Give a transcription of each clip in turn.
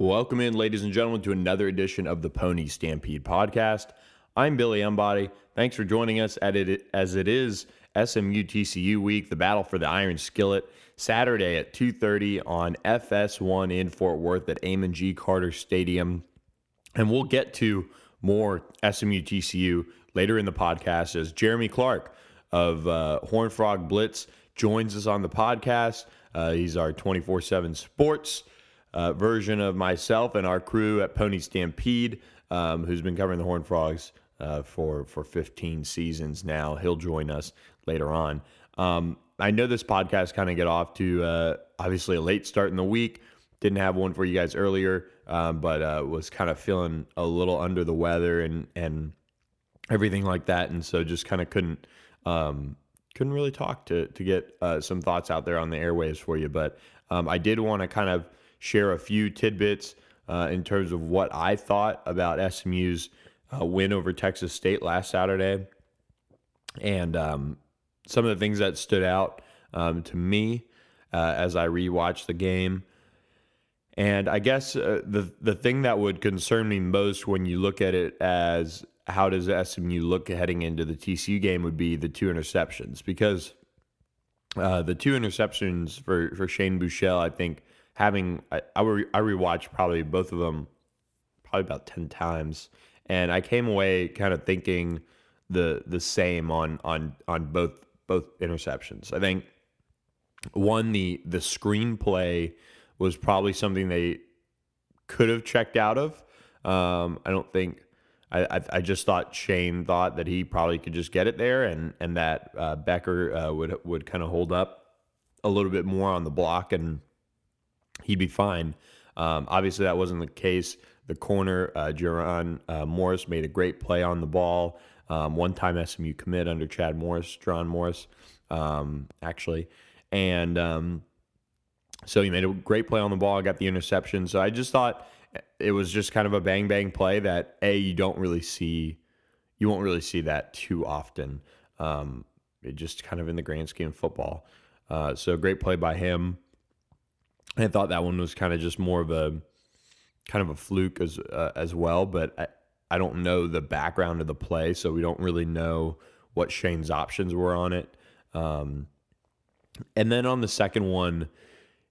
Welcome in, ladies and gentlemen, to another edition of the Pony Stampede podcast. I'm Billy Embody. Thanks for joining us at it as it is SMU TCU week, the battle for the Iron Skillet, Saturday at 2:30 on FS1 in Fort Worth at Amon G. Carter Stadium. And we'll get to more SMU TCU later in the podcast as Jeremy Clark of uh, Horn Frog Blitz joins us on the podcast. Uh, he's our 24 7 sports uh, version of myself and our crew at Pony Stampede, um, who's been covering the Horn Frogs uh, for, for 15 seasons now. He'll join us later on. Um, I know this podcast kind of get off to uh, obviously a late start in the week. Didn't have one for you guys earlier, um, but uh, was kind of feeling a little under the weather and and everything like that, and so just kind of couldn't um, couldn't really talk to to get uh, some thoughts out there on the airwaves for you. But um, I did want to kind of share a few tidbits uh, in terms of what I thought about SMU's uh, win over Texas State last Saturday, and um, some of the things that stood out um, to me uh, as I rewatched the game. And I guess uh, the the thing that would concern me most when you look at it as how does SMU look heading into the TCU game would be the two interceptions because uh, the two interceptions for for Shane Buechele, I think having I I, re, I rewatched probably both of them probably about ten times, and I came away kind of thinking the the same on on on both both interceptions. I think one the the screenplay was probably something they could have checked out of. Um, I don't think I, I, I just thought Shane thought that he probably could just get it there, and and that uh, Becker uh, would would kind of hold up a little bit more on the block, and he'd be fine. Um, obviously, that wasn't the case. The corner, uh, uh, Morris, made a great play on the ball. Um, one time SMU commit under Chad Morris, Jerron Morris, um, actually. And um, so he made a great play on the ball, got the interception. So I just thought it was just kind of a bang bang play that a you don't really see, you won't really see that too often. Um, it just kind of in the grand scheme of football. Uh, so great play by him. I thought that one was kind of just more of a kind of a fluke as uh, as well, but I, I don't know the background of the play, so we don't really know what Shane's options were on it. Um, and then on the second one,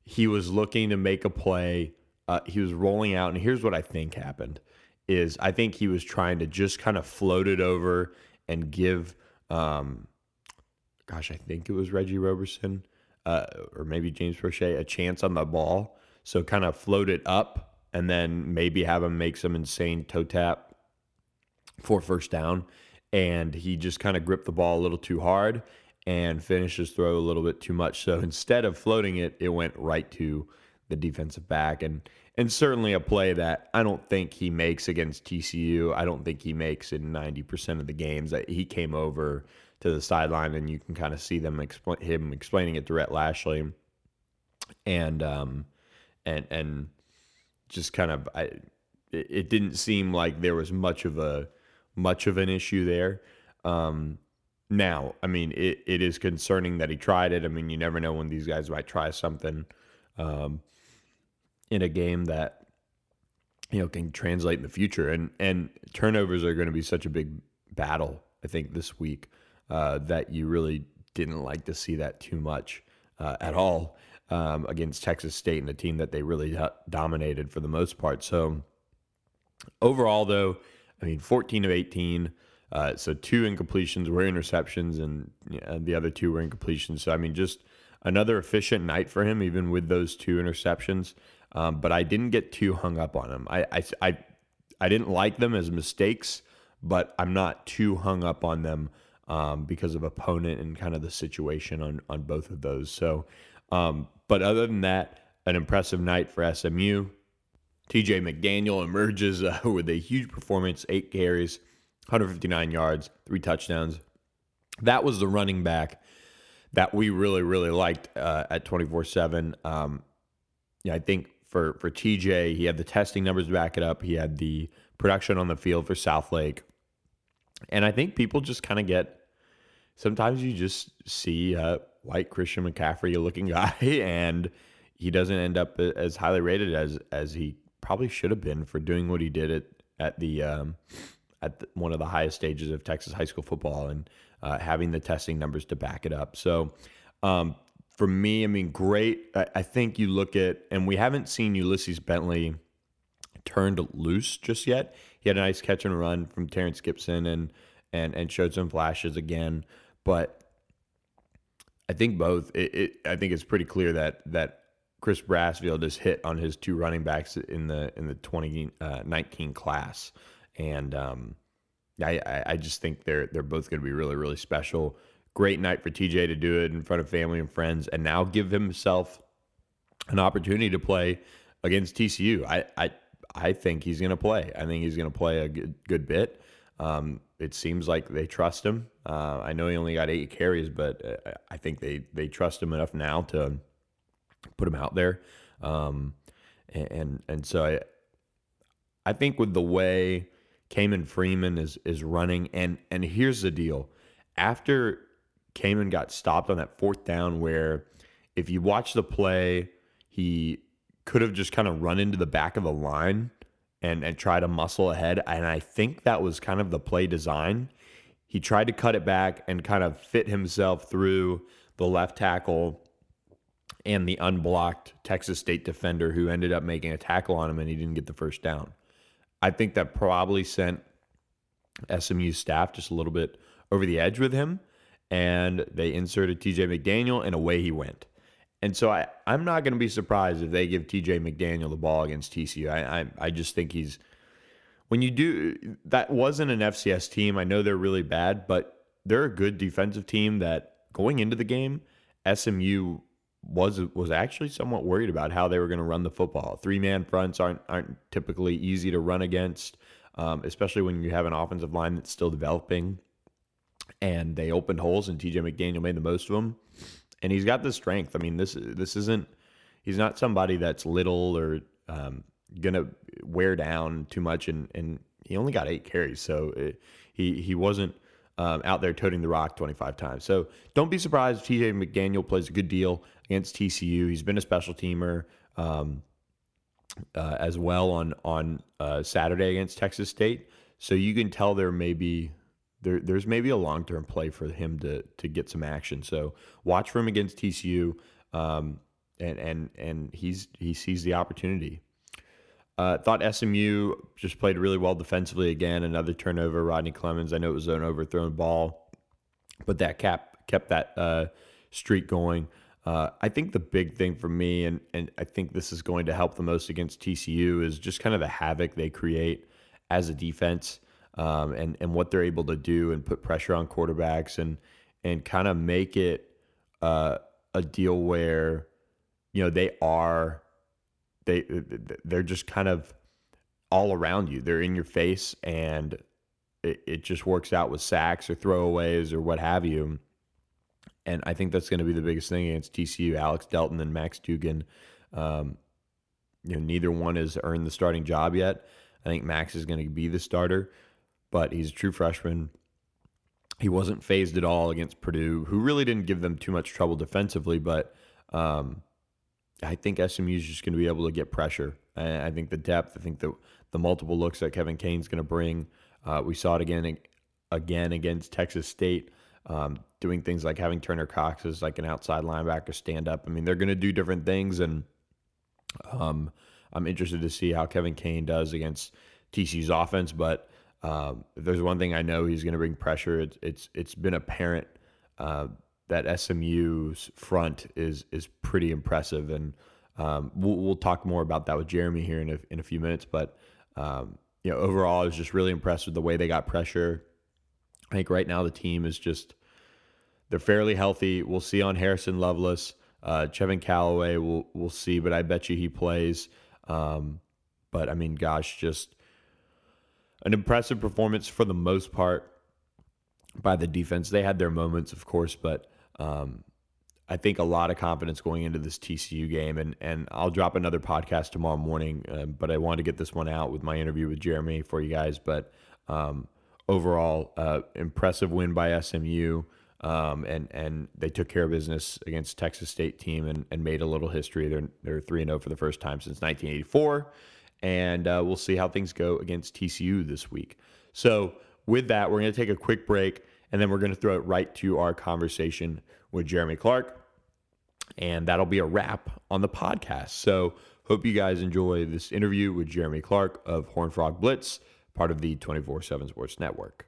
he was looking to make a play. Uh, he was rolling out, and here's what I think happened: is I think he was trying to just kind of float it over and give, um, gosh, I think it was Reggie Roberson uh, or maybe James Proche a chance on the ball. So kind of float it up and then maybe have him make some insane toe tap for first down. And he just kind of gripped the ball a little too hard and finished his throw a little bit too much. So instead of floating it, it went right to the defensive back and and certainly a play that I don't think he makes against TCU. I don't think he makes in 90% of the games that he came over to the sideline and you can kind of see them expl- him explaining it to Rhett Lashlee, and um and and just kind of I it, it didn't seem like there was much of a much of an issue there. Um, now, I mean, it, it is concerning that he tried it. I mean, you never know when these guys might try something um, in a game that you know can translate in the future. And and turnovers are going to be such a big battle. I think this week uh, that you really didn't like to see that too much uh, at all um, against Texas State and a team that they really dominated for the most part. So overall, though, I mean, 14 of 18. Uh, so two incompletions were interceptions, and the other two were incompletions. So I mean, just another efficient night for him, even with those two interceptions. Um, but I didn't get too hung up on him. I, I, I, I didn't like them as mistakes, but I'm not too hung up on them um, because of opponent and kind of the situation on on both of those. So, um, but other than that, an impressive night for SMU. TJ McDaniel emerges uh, with a huge performance, eight carries, 159 yards, three touchdowns. That was the running back that we really, really liked uh, at 24 um, 7. Yeah, I think for, for TJ, he had the testing numbers to back it up, he had the production on the field for Southlake. And I think people just kind of get sometimes you just see a white Christian McCaffrey looking guy and he doesn't end up as highly rated as as he probably should have been for doing what he did at at the um, at the, one of the highest stages of Texas high school football and uh, having the testing numbers to back it up. So um, for me, I mean, great. I, I, think you look at, and we haven't seen Ulysses Bentley turned loose just yet. He had a nice catch and run from Terrence Gibson and and and showed some flashes again, but I think both. It, it I think it's pretty clear that that Chris Brassfield is hit on his two running backs in the in the 2019 uh, class, and um, I I just think they're they're both going to be really really special. Great night for TJ to do it in front of family and friends, and now give himself an opportunity to play against TCU. I I I think he's going to play. I think he's going to play a good good bit. Um, it seems like they trust him. Uh, I know he only got eight carries, but uh, I think they they trust him enough now to put him out there. Um, and and so I I think with the way Ke'Mon Freeman is is running, and and here's the deal: after Cayman got stopped on that fourth down, where if you watch the play, he could have just kind of run into the back of the line and and try to muscle ahead. And I think that was kind of the play design. He tried to cut it back and kind of fit himself through the left tackle and the unblocked Texas State defender who ended up making a tackle on him and he didn't get the first down. I think that probably sent SMU staff just a little bit over the edge with him and they inserted TJ McDaniel and away he went. And so I, I'm not going to be surprised if they give TJ McDaniel the ball against TCU. I, I, I just think he's when you do that wasn't an FCS team. I know they're really bad, but they're a good defensive team that going into the game, SMU was was actually somewhat worried about how they were going to run the football. Three man fronts aren't aren't typically easy to run against, um, especially when you have an offensive line that's still developing. And they opened holes, and TJ McDaniel made the most of them and he's got the strength. I mean, this this isn't he's not somebody that's little or um, gonna wear down too much, and and he only got eight carries, so it, he he wasn't. Um, out there toting the rock 25 times. So don't be surprised if TJ McDaniel plays a good deal against TCU. He's been a special teamer um, uh, as well on on uh, Saturday against Texas State. So you can tell there may be there, there's maybe a long term play for him to to get some action. So watch for him against TCU, um, and and and he's he sees the opportunity. Uh, thought SMU just played really well defensively again. Another turnover, Rodney Clemons. I know it was an overthrown ball, but that cap kept that uh, streak going. Uh, I think the big thing for me, and and I think this is going to help the most against TCU, is just kind of the havoc they create as a defense um, and and what they're able to do and put pressure on quarterbacks and and kind of make it uh, a deal where you know they are they they're just kind of all around you. They're in your face, and it, it just works out with sacks or throwaways or what have you. And I think that's going to be the biggest thing against TCU. Alex Delton and Max Duggan, Um, you know, neither one has earned the starting job yet. I think Max is going to be the starter but he's a true freshman. He wasn't phased at all against Purdue, who really didn't give them too much trouble defensively. But um, I think SMU is just going to be able to get pressure. And I think the depth, I think the the multiple looks that Kevin Kane's going to bring. Uh, we saw it again again against Texas State, um, doing things like having Turner Coxe as like an outside linebacker stand up. I mean, they're going to do different things, and um, I'm interested to see how Kevin Kane does against TCU's offense. But um, if there's one thing I know he's going to bring pressure, it's it's it's been apparent uh, that SMU's front is is pretty impressive, and um, we'll, we'll talk more about that with Jeremy here in a, in a few minutes. But um, you know, overall, I was just really impressed with the way they got pressure. I think right now the team is just they're fairly healthy. We'll see on Harrison Lovelace, uh, Chevin Calloway. We'll we'll see, but I bet you he plays. Um, but I mean, gosh, just an impressive performance for the most part by the defense. They had their moments, of course, but um, I think a lot of confidence going into this TCU game. And and I'll drop another podcast tomorrow morning, uh, but I wanted to get this one out with my interview with Jeremy for you guys. But um, overall, uh, impressive win by SMU. Um, and and they took care of business against Texas State team and, and made a little history. They're they're three and zero oh for the first time since 1984, and uh, we'll see how things go against TCU this week. So, with that, we're going to take a quick break, and then we're going to throw it right to our conversation with Jeremy Clark. And that'll be a wrap on the podcast. So, hope you guys enjoy this interview with Jeremy Clark of Horn Frog Blitz, part of the 24 7 Sports Network.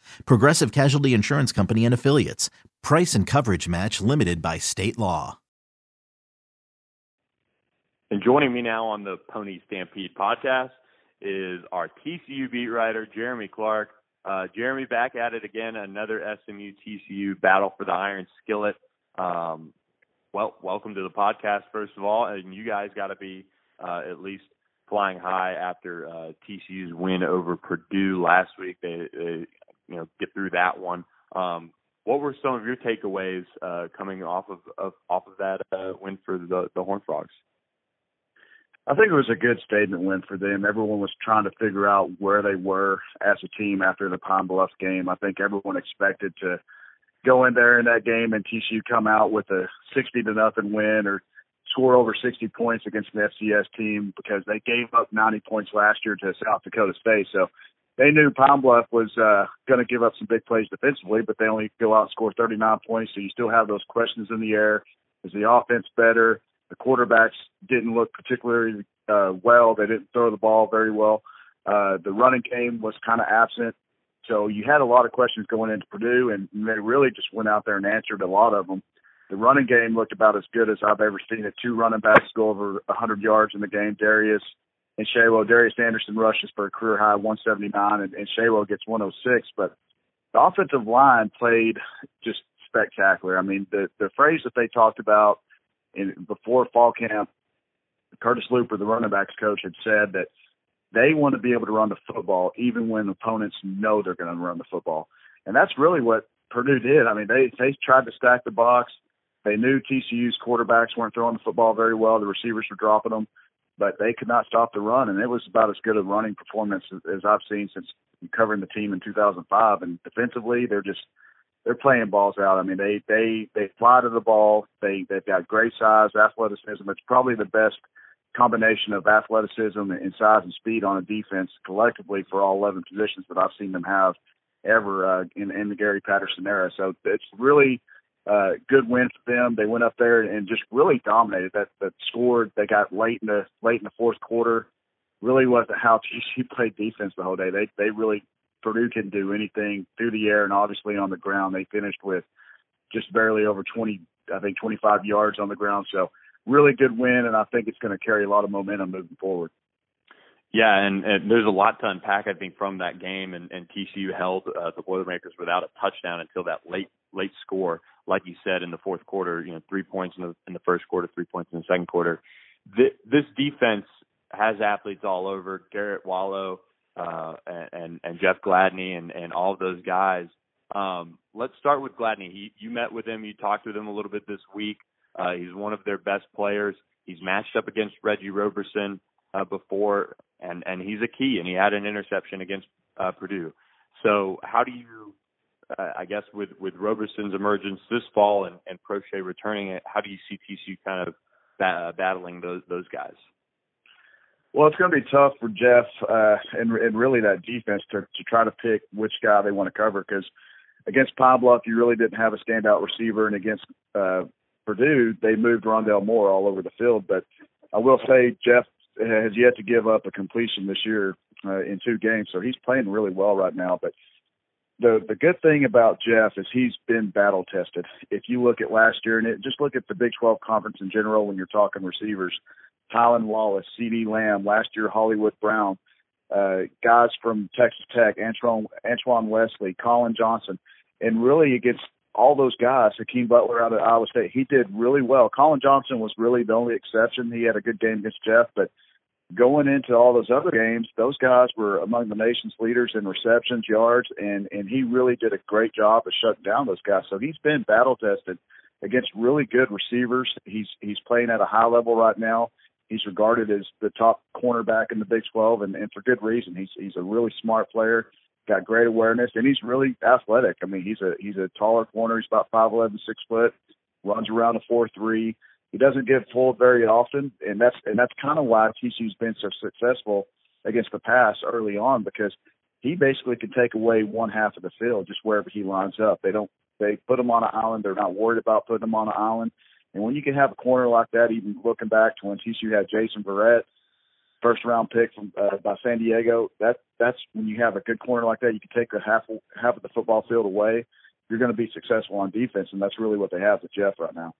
Progressive Casualty Insurance Company and Affiliates. Price and coverage match limited by state law. And joining me now on the Pony Stampede podcast is our TCU beat writer, Jeremy Clark. Uh, Jeremy, back at it again, another SMU TCU battle for the Iron Skillet. Um, well, welcome to the podcast, first of all. And you guys got to be uh, at least flying high after uh, TCU's win over Purdue last week. They, they you know get through that one. Um, what were some of your takeaways uh, coming off of, of off of that uh, win for the the Horn Frogs? I think it was a good statement win for them. Everyone was trying to figure out where they were as a team after the Pine Bluff game. I think everyone expected to go in there in that game and TCU come out with a 60 to nothing win or score over 60 points against an FCS team because they gave up 90 points last year to South Dakota State. So they knew Pine Bluff was uh, going to give up some big plays defensively, but they only go out and score 39 points. So you still have those questions in the air. Is the offense better? The quarterbacks didn't look particularly uh, well. They didn't throw the ball very well. Uh, the running game was kind of absent. So you had a lot of questions going into Purdue, and they really just went out there and answered a lot of them. The running game looked about as good as I've ever seen it. Two running backs go over 100 yards in the game. Darius and Sewo. Darius Anderson rushes for a career high 179, and, and Sewo gets 106. But the offensive line played just spectacular. I mean, the the phrase that they talked about in before fall camp, Curtis Luper, the running backs coach, had said that they want to be able to run the football even when opponents know they're going to run the football, and that's really what Purdue did. I mean, they they tried to stack the box. They knew TCU's quarterbacks weren't throwing the football very well. The receivers were dropping them but they could not stop the run, and it was about as good a running performance as, as I've seen since covering the team in 2005. And defensively, they're just they're playing balls out. I mean, they they they fly to the ball. They they've got great size, athleticism. It's probably the best combination of athleticism and size and speed on a defense collectively for all 11 positions that I've seen them have ever uh, in in the Gary Patterson era. So it's really uh, good win for them. They went up there and just really dominated. That that scored. They got late in the late in the fourth quarter. Really wasn't how TCU played defense the whole day. They they really Purdue couldn't do anything through the air and obviously on the ground. They finished with just barely over 20, I think 25 yards on the ground. So really good win, and I think it's going to carry a lot of momentum moving forward. Yeah, and, and there's a lot to unpack, I think, from that game. And, and TCU held uh, the Boilermakers without a touchdown until that late late score like you said in the fourth quarter, you know, three points in the in the first quarter, three points in the second quarter. This, this defense has athletes all over. Garrett Wallow uh, and and Jeff Gladney and and all of those guys. Um, let's start with Gladney. He, you met with him. You talked with him a little bit this week. Uh, he's one of their best players. He's matched up against Reggie Roberson uh, before, and and he's a key. And he had an interception against uh, Purdue. So how do you I guess with with Roberson's emergence this fall and, and Proche returning it, how do you see TCU kind of ba- battling those those guys? Well, it's going to be tough for Jeff uh, and, and really that defense to to try to pick which guy they want to cover because against Pine Bluff you really didn't have a standout receiver, and against uh, Purdue they moved Rondale Moore all over the field. But I will say Jeff has yet to give up a completion this year uh, in two games, so he's playing really well right now. But the the good thing about Jeff is he's been battle tested. If you look at last year and it, just look at the Big 12 conference in general when you're talking receivers, Tylan Wallace, CeeDee Lamb, last year Hollywood Brown, uh, guys from Texas Tech, Antoine, Antoine Wesley, Collin Johnson, and really against all those guys, Hakeem Butler out of Iowa State, he did really well. Collin Johnson was really the only exception. He had a good game against Jeff, but going into all those other games, those guys were among the nation's leaders in receptions, yards, and and he really did a great job of shutting down those guys. So he's been battle tested against really good receivers. He's he's playing at a high level right now. He's regarded as the top cornerback in the Big 12, and, and for good reason. He's he's a really smart player, got great awareness, and he's really athletic. I mean, he's a he's a taller corner. He's about five eleven, six foot, runs around a four three he doesn't get pulled very often, and that's and that's kind of why TCU's been so successful against the pass early on because he basically can take away one half of the field just wherever he lines up. They don't they put him on an island. They're not worried about putting him on an island. And when you can have a corner like that, even looking back to when TCU had Jason Verrett, first round pick from uh, by San Diego, that that's when you have a good corner like that, you can take a half half of the football field away. You're going to be successful on defense, and that's really what they have with Jeff right now.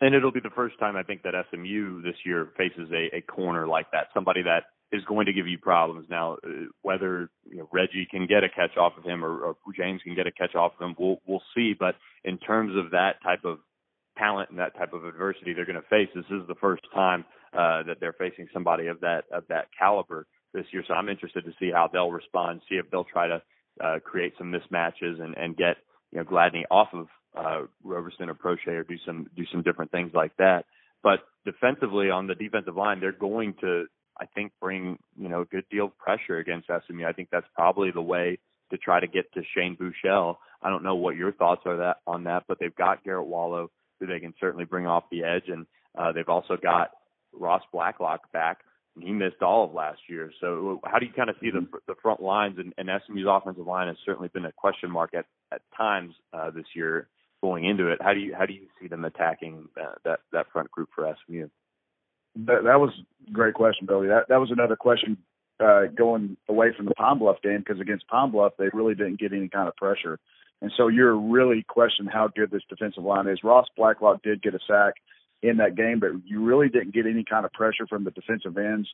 And it'll be the first time I think that SMU this year faces a, a corner like that, somebody that is going to give you problems. Now, uh, whether you know, Reggie can get a catch off of him or, or James can get a catch off of him, we'll we'll see. But in terms of that type of talent and that type of adversity they're going to face, this is the first time uh, that they're facing somebody of that of that caliber this year. So I'm interested to see how they'll respond, see if they'll try to uh, create some mismatches and and get you know Gladney off of uh, Roberson or Proche or do some do some different things like that. But defensively on the defensive line, they're going to I think bring you know a good deal of pressure against SMU. I think that's probably the way to try to get to Shane Buechele. I don't know what your thoughts are that on that, but they've got Garrett Wallow who they can certainly bring off the edge, and uh, they've also got Ross Blacklock back. And he missed all of last year. So how do you kind of see the the front lines and, and SMU's offensive line has certainly been a question mark at at times uh, this year going into it. How do you how do you see them attacking that that, that front group for SMU? That, that was a great question, Billy. That that was another question uh, going away from the Pine Bluff game because against Pine Bluff they really didn't get any kind of pressure, and so you're really questioning how good this defensive line is. Ross Blacklock did get a sack in that game, but you really didn't get any kind of pressure from the defensive ends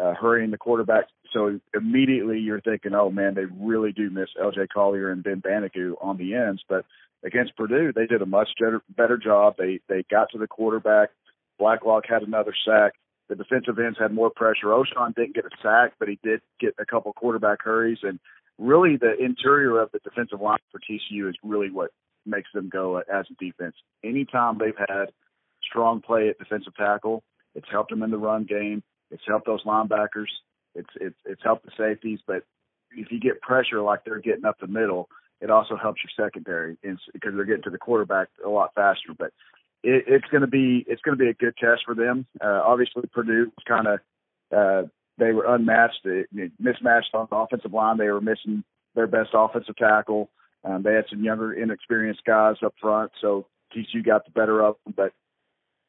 uh, hurrying the quarterback. So immediately you're thinking, oh man, they really do miss L.J. Collier and Ben Banogu on the ends, but against Purdue, they did a much better, job. They they got to the quarterback. Blacklock had another sack. The defensive ends had more pressure. Ochaun didn't get a sack, but he did get a couple quarterback hurries. And really, the interior of the defensive line for TCU is really what makes them go as a defense. Anytime they've had strong play at defensive tackle, it's helped them in the run game. It's helped those linebackers. It's it's it's helped the safeties. But if you get pressure like they're getting up the middle, it also helps your secondary because they're getting to the quarterback a lot faster. But it, it's going to be it's going to be a good test for them. Uh, obviously, Purdue was kind of uh, they were unmatched, mismatched on the offensive line. They were missing their best offensive tackle. Um, they had some younger, inexperienced guys up front, so TCU got the better of them. But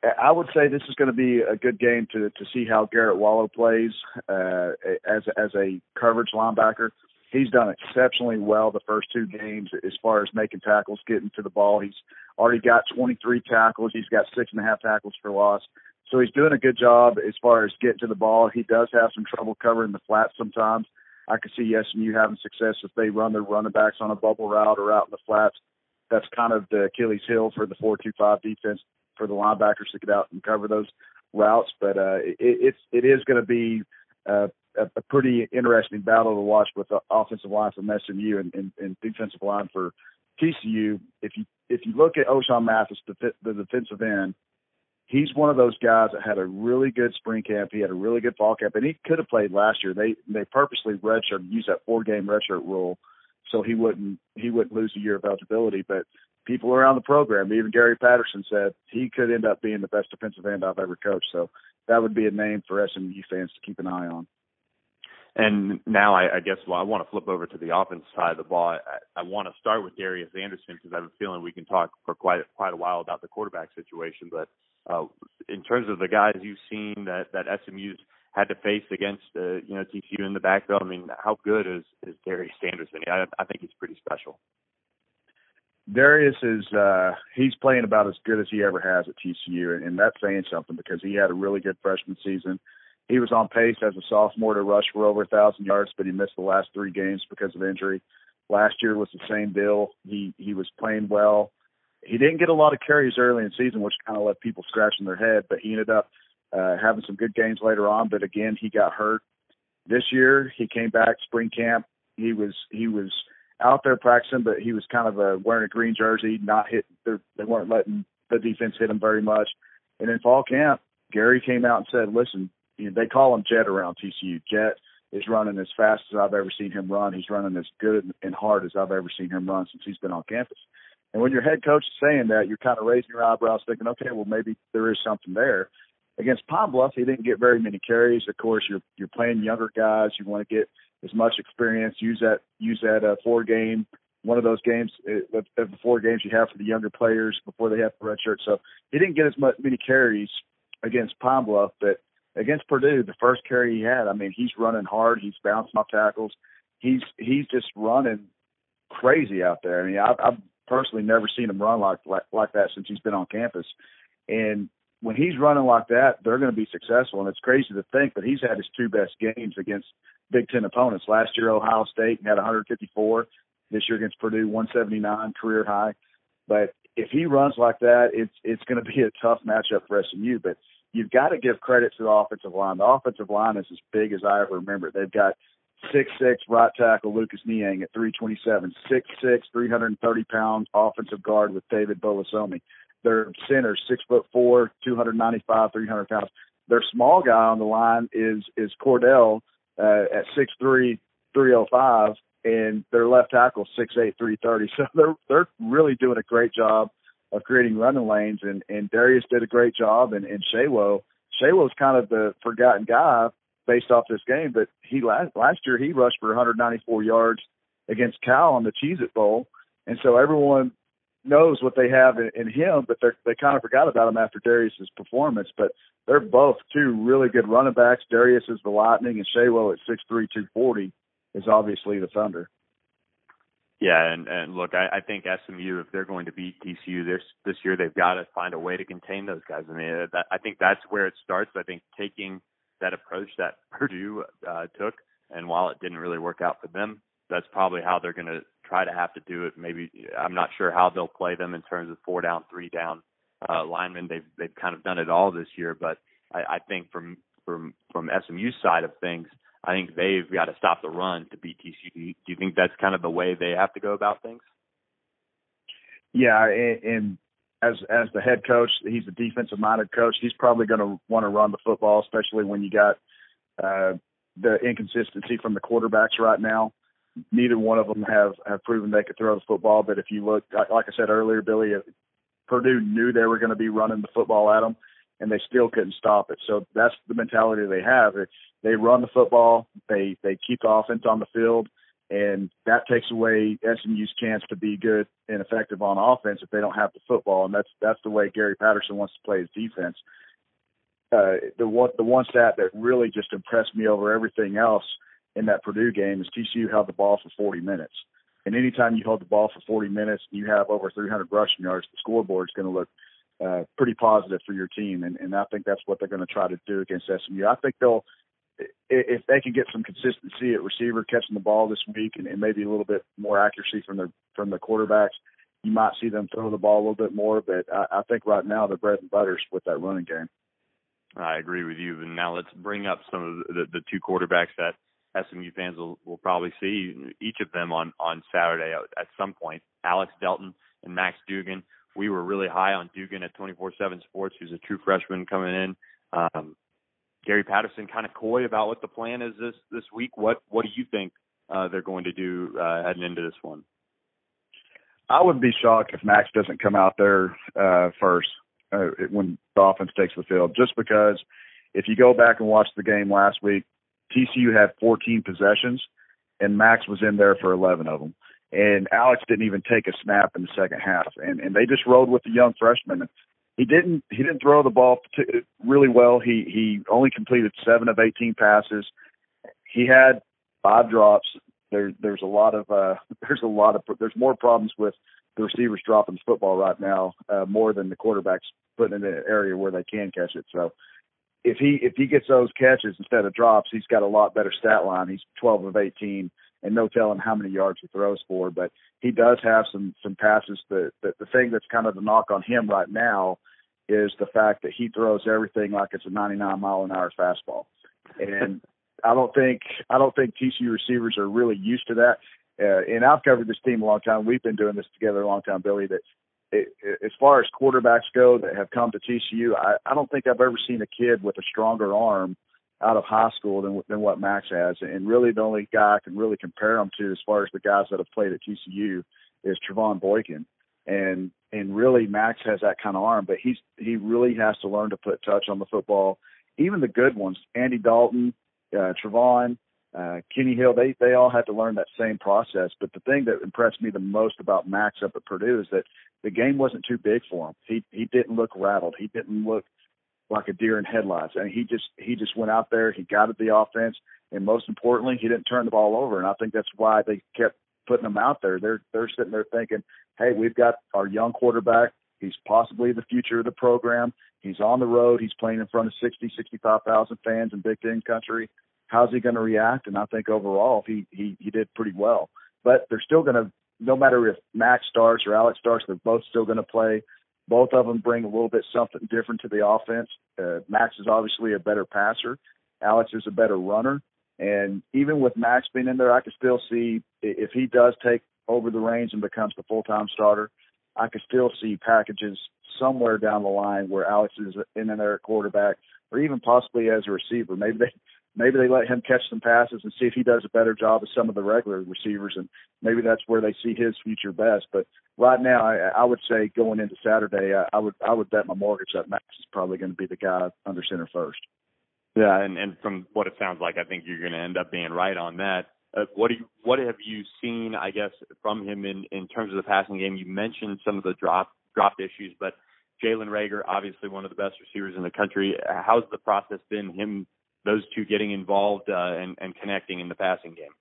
I would say this is going to be a good game to to see how Garrett Wallow plays uh, as as a coverage linebacker he's done exceptionally well the first two games as far as making tackles, getting to the ball. He's already got 23 tackles. He's got six and a half tackles for loss. So he's doing a good job as far as getting to the ball. He does have some trouble covering the flats sometimes. I could see SMU having success if they run their running backs on a bubble route or out in the flats. That's kind of the Achilles heel for the four-two-five defense for the linebackers to get out and cover those routes. But uh, it, it's it is going to be uh, a, pretty interesting battle to watch with the offensive line from SMU and, and, and defensive line for TCU. If you if you look at Ochaun Mathis, the, the defensive end, he's one of those guys that had a really good spring camp. He had a really good fall camp, and he could have played last year. They they purposely redshirt use that four game redshirt rule so he wouldn't he wouldn't lose a year of eligibility. But people around the program, even Gary Patterson said he could end up being the best defensive end I've ever coached. So that would be a name for SMU fans to keep an eye on. And now I, I guess well, I want to flip over to the offense side of the ball. I, I want to start with Darius Anderson because I have a feeling we can talk for quite quite a while about the quarterback situation. But uh, in terms of the guys you've seen that that SMU's had to face against uh, you know TCU in the backfield. I mean, how good is is Darius Anderson? I, I think he's pretty special. Darius is uh he's playing about as good as he ever has at TCU and, and that's saying something because he had a really good freshman season. He was on pace as a sophomore to rush for over a thousand yards, but he missed the last three games because of injury. Last year was the same deal. He he was playing well. He didn't get a lot of carries early in the season, which kind of left people scratching their head, but he ended up uh, having some good games later on. But again, he got hurt. This year, he came back spring camp. He was he was out there practicing, but he was kind of uh, wearing a green jersey, not hit. They weren't letting the defense hit him very much. And in fall camp, Gary came out and said, "Listen, you know, they call him Jet around TCU. Jet is running as fast as I've ever seen him run. He's running as good and hard as I've ever seen him run since he's been on campus." And when your head coach is saying that, you're kind of raising your eyebrows, thinking, "Okay, well maybe there is something there." Against Pine Bluff, he didn't get very many carries. Of course, you're you're playing younger guys. You want to get as much experience. Use that use that uh, four game one of those games uh, of the four games you have for the younger players before they have the red shirt. So he didn't get as much many carries against Pine Bluff, but against Purdue, the first carry he had, I mean, he's running hard. He's bouncing off tackles. He's he's just running crazy out there. I mean, I've, I've personally never seen him run like, like like that since he's been on campus. And when he's running like that, they're going to be successful. And it's crazy to think, that he's had his two best games against Big Ten opponents. Last year, Ohio State had 154. This year against Purdue, 179 career high. But if he runs like that, it's it's going to be a tough matchup for SMU. But you've got to give credit to the offensive line. The offensive line is as big as I ever remember. They've got six six right tackle Lucas Niang at 327, six six, 330 pound offensive guard with David Bolasomi. Their center, six foot four, 295, 300 pounds. Their small guy on the line is is Cordell uh, at six three three oh five, three, 305, and their left tackle six eight three thirty. So they're they're really doing a great job of creating running lanes, and and Darius did a great job, and and Sewo Sewo's kind of the forgotten guy based off this game, but he last last year he rushed for 194 yards against Cal on the Cheez It Bowl, and so everyone knows what they have in, in him, but they they kind of forgot about him after Darius's performance. But they're both two really good running backs. Darius is the Lightning, and Sewo at six three two forty is obviously the Thunder. Yeah, and and look, I, I think SMU, if they're going to beat TCU this this year, they've got to find a way to contain those guys. I mean, that, I think that's where it starts. I think taking that approach that Purdue uh, took, and while it didn't really work out for them, that's probably how they're going to try to have to do it. Maybe I'm not sure how they'll play them in terms of four down, three down uh, linemen. They've they've kind of done it all this year, but I, I think from from from SMU's side of things, I think they've got to stop the run to beat TCU. Do you, think that's kind of the way they have to go about things? Yeah, and, and as as the head coach, he's a defensive minded coach. He's probably going to want to run the football, especially when you got uh, the inconsistency from the quarterbacks right now neither one of them have have proven they could throw the football. But if you look, like I said earlier, Billy, Purdue knew they were going to be running the football at them, and they still couldn't stop it. So that's the mentality they have. They run the football, they they keep the offense on the field, and that takes away SMU's chance to be good and effective on offense if they don't have the football. And that's that's the way Gary Patterson wants to play his defense. Uh, the one the one stat that really just impressed me over everything else in that Purdue game is TCU held the ball for 40 minutes. And anytime you hold the ball for 40 minutes, you have over 300 rushing yards. The scoreboard is going to look uh, pretty positive for your team, and, and I think that's what they're going to try to do against SMU. I think they'll, if they can get some consistency at receiver catching the ball this week, and, and maybe a little bit more accuracy from the from the quarterbacks, you might see them throw the ball a little bit more. But I, I think right now the bread and butters with that running game. I agree with you. And now let's bring up some of the, the two quarterbacks that SMU fans will, will probably see each of them on on Saturday at, some point. Alex Delton and Max Duggan. We were really high on Duggan at 24/7 Sports, who's a true freshman coming in. Um, Gary Patterson kind of coy about what the plan is this this week. What what do you think uh, they're going to do uh, heading into this one? I would be shocked if Max doesn't come out there uh, first uh, when the offense takes the field, just because if you go back and watch the game last week, TCU had 14 possessions, and Max was in there for 11 of them. And Alex didn't even take a snap in the second half, and and they just rode with the young freshman. he didn't he didn't throw the ball really well. He he only completed seven of 18 passes. He had five drops. There there's a lot of uh, there's a lot of there's more problems with the receivers dropping the football right now uh, more than the quarterbacks putting it in an area where they can catch it. So if he if he gets those catches instead of drops, he's got a lot better stat line. He's 12 of 18, and no telling how many yards he throws for. But he does have some some passes. That, that the thing that's kind of the knock on him right now is the fact that he throws everything like it's a 99 mile an hour fastball, and I don't think I don't think TCU receivers are really used to that. Uh, and I've covered this team a long time. We've been doing this together a long time, Billy. That it, as far as quarterbacks go that have come to TCU, I, I don't think I've ever seen a kid with a stronger arm out of high school than than what Max has. And really, the only guy I can really compare him to, as far as the guys that have played at TCU, is Trevone Boykin. And and really, Max has that kind of arm, but he's he really has to learn to put touch on the football. Even the good ones, Andy Dalton, uh, Trevon, uh, Kenny Hill, they they all had to learn that same process. But the thing that impressed me the most about Max up at Purdue is that the game wasn't too big for him. He he didn't look rattled. He didn't look like a deer in headlights. And he just he just went out there. He guided the offense, and most importantly, he didn't turn the ball over. And I think that's why they kept putting him out there. They're they're sitting there thinking, hey, we've got our young quarterback. He's possibly the future of the program. He's on the road. He's playing in front of 60, 65,000 fans in Big Ten country how's he going to react? And I think overall he he he did pretty well. But they're still going to, no matter if Max starts or Alex starts, they're both still going to play. Both of them bring a little bit something different to the offense. Uh, Max is obviously a better passer. Alex is a better runner. And even with Max being in there, I can still see if he does take over the reins and becomes the full-time starter, I could still see packages somewhere down the line where Alex is in there at quarterback, or even possibly as a receiver. Maybe they maybe they let him catch some passes and see if he does a better job of some of the regular receivers, and maybe that's where they see his future best. But right now, I, I would say going into Saturday, I, I would I would bet my mortgage that Max is probably going to be the guy under center first. Yeah, and and from what it sounds like, I think you're going to end up being right on that. Uh, what do you, what have you seen, I guess, from him in in terms of the passing game? You mentioned some of the drop drop issues, but Jalen Reagor, obviously one of the best receivers in the country. How's the process been? Him those two getting involved uh, and, and connecting in the passing game?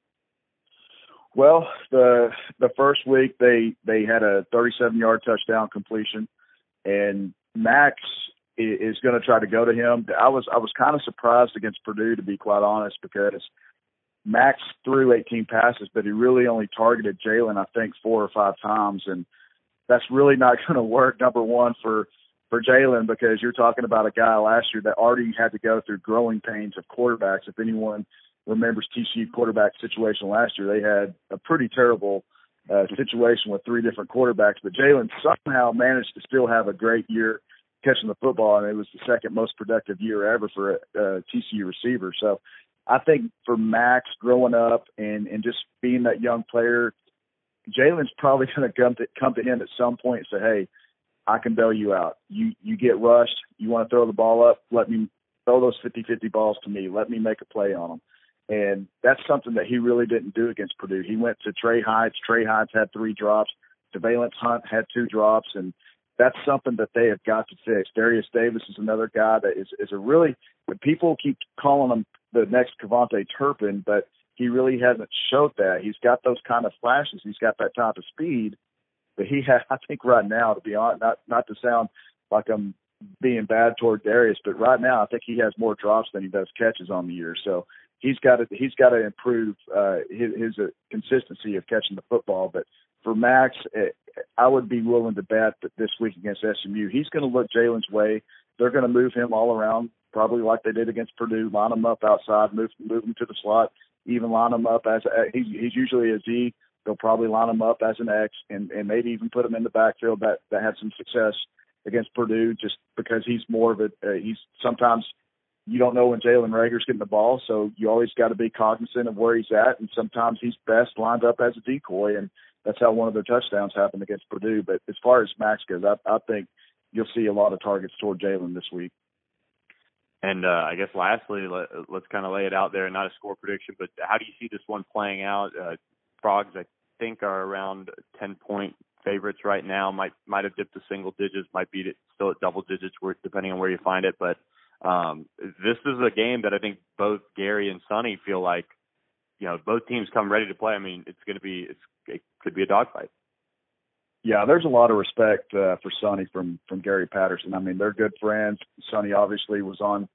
Well, the the first week they they had a 37 yard touchdown completion, and Max is going to try to go to him. I was I was kind of surprised against Purdue to be quite honest because Max threw 18 passes, but he really only targeted Jalen I think four or five times, and that's really not going to work. Number one for for Jalen because you're talking about a guy last year that already had to go through growing pains of quarterbacks. If anyone remembers TCU quarterback situation last year, they had a pretty terrible uh, situation with three different quarterbacks. But Jalen somehow managed to still have a great year catching the football, and it was the second most productive year ever for a, a TCU receiver. So I think for Max growing up and and just being that young player, Jalen's probably going to come to come to him at some point and say, "Hey, I can bail you out. You you get rushed. You want to throw the ball up. Let me throw those 50-50 balls to me. Let me make a play on them. And that's something that he really didn't do against Purdue. He went to Trey Heights. Trey Heights had three drops. Te'Vailance Hunt had two drops, and that's something that they have got to fix. Derius Davis is another guy that is is a really. People keep calling him the next KaVontae Turpin, but he really hasn't showed that. He's got those kind of flashes. He's got that type of speed, but he has, I think right now, to be honest, not not to sound like I'm being bad toward Derius, but right now I think he has more drops than he does catches on the year. So he's got to he's got to improve uh, his, his uh, consistency of catching the football. But for Max, eh, I would be willing to bet that this week against SMU, he's going to look Jalen's way. They're going to move him all around, probably like they did against Purdue. Line him up outside, move move him to the slot, even line him up as a, he's he's usually a Z They'll probably line him up as an X and, and maybe even put him in the backfield that, that had some success against Purdue just because he's more of a, uh, he's sometimes you don't know when Jalen Reagor's getting the ball, so you always got to be cognizant of where he's at. And sometimes he's best lined up as a decoy, and that's how one of their touchdowns happened against Purdue. But as far as Max goes, I, I think you'll see a lot of targets toward Jalen this week. And uh, I guess lastly, let, us kind of lay it out there, not a score prediction, but how do you see this one playing out? Uh, Frogs, I think, are around 10 point favorites right now. Might might have dipped to single digits, might be still at double digits, depending on where you find it. But um, this is a game that I think both Gary and Sonny feel like, you know, both teams come ready to play. I mean, it's going to be it's it could be a dogfight. Yeah, there's a lot of respect uh, for Sonny from from Gary Patterson. I mean, they're good friends. Sonny obviously was on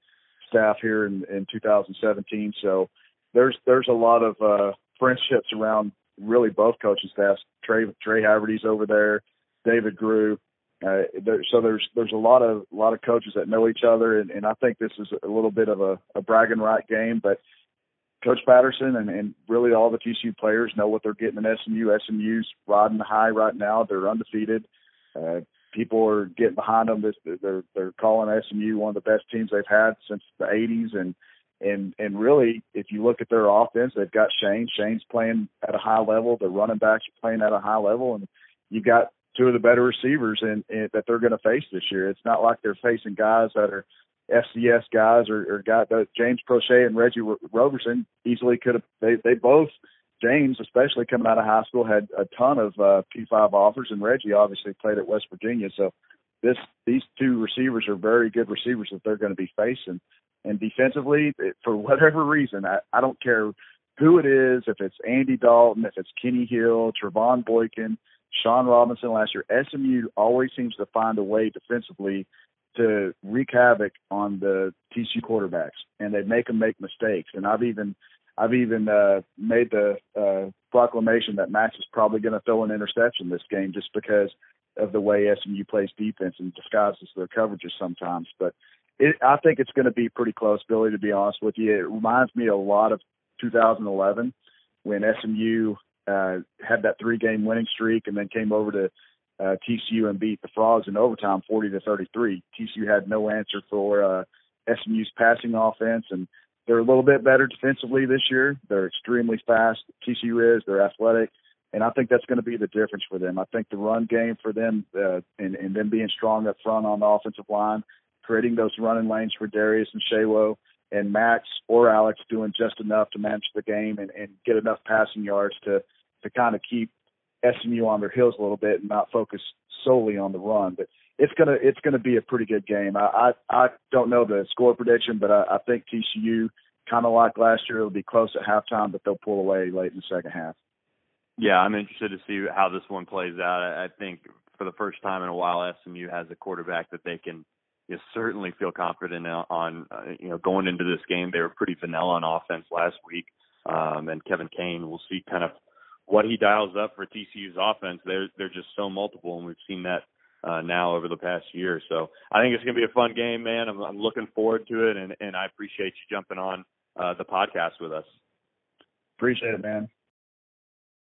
staff here in in 2017, so there's there's a lot of uh, friendships around really both coaching staffs. Trey Trey Haverty's over there, David Grew. Uh, there, so there's there's a lot of a lot of coaches that know each other, and, and I think this is a little bit of a, a bragging right game. But Coach Patterson and, and really all the TCU players know what they're getting in SMU. SMU's riding high right now; they're undefeated. Uh, people are getting behind them. They're they're calling SMU one of the best teams they've had since the '80s, and and and really, if you look at their offense, they've got Shane. Shane's playing at a high level. The running backs are playing at a high level, and you've got two of the better receivers in, in that they're going to face this year. It's not like they're facing guys that are FCS guys or, or the James Proche and Reggie Roberson easily could have. They they both James, especially coming out of high school, had a ton of uh, P5 offers, and Reggie obviously played at West Virginia. So this these two receivers are very good receivers that they're going to be facing. And defensively, for whatever reason, I, I don't care who it is, if it's Andy Dalton, if it's Kenny Hill, Trevone Boykin, Shawn Robinson last year, SMU always seems to find a way defensively to wreak havoc on the TCU quarterbacks, and they make them make mistakes. And I've even I've even uh, made the uh, proclamation that Max is probably going to throw an interception this game just because of the way SMU plays defense and disguises their coverages sometimes. But it, I think it's going to be pretty close, Billy. To be honest with you, it reminds me a lot of 2011 when SMU uh, had that three-game winning streak and then came over to uh, TCU and beat the Frogs in overtime, 40 to 33. TCU had no answer for uh, SMU's passing offense, and they're a little bit better defensively this year. They're extremely fast. TCU is. They're athletic, and I think that's going to be the difference for them. I think the run game for them uh, and, and them being strong up front on the offensive line, creating those running lanes for Darius and Sewo, and Max or Alex doing just enough to manage the game and, and get enough passing yards to to kind of keep SMU on their heels a little bit and not focus solely on the run. But it's gonna it's gonna be a pretty good game. I I, I don't know the score prediction, but I, I think TCU kind of like last year it'll be close at halftime, but they'll pull away late in the second half. Yeah, I'm interested to see how this one plays out. I think for the first time in a while, SMU has a quarterback that they can you certainly feel confident on. Uh, you know, going into this game, they were pretty vanilla on offense last week, um, and Kevin Kane. We'll see kind of what he dials up for TCU's offense. They're they're just so multiple, and we've seen that uh, now over the past year. So I think it's going to be a fun game, man. I'm, I'm looking forward to it, and and I appreciate you jumping on uh, the podcast with us. Appreciate it, man.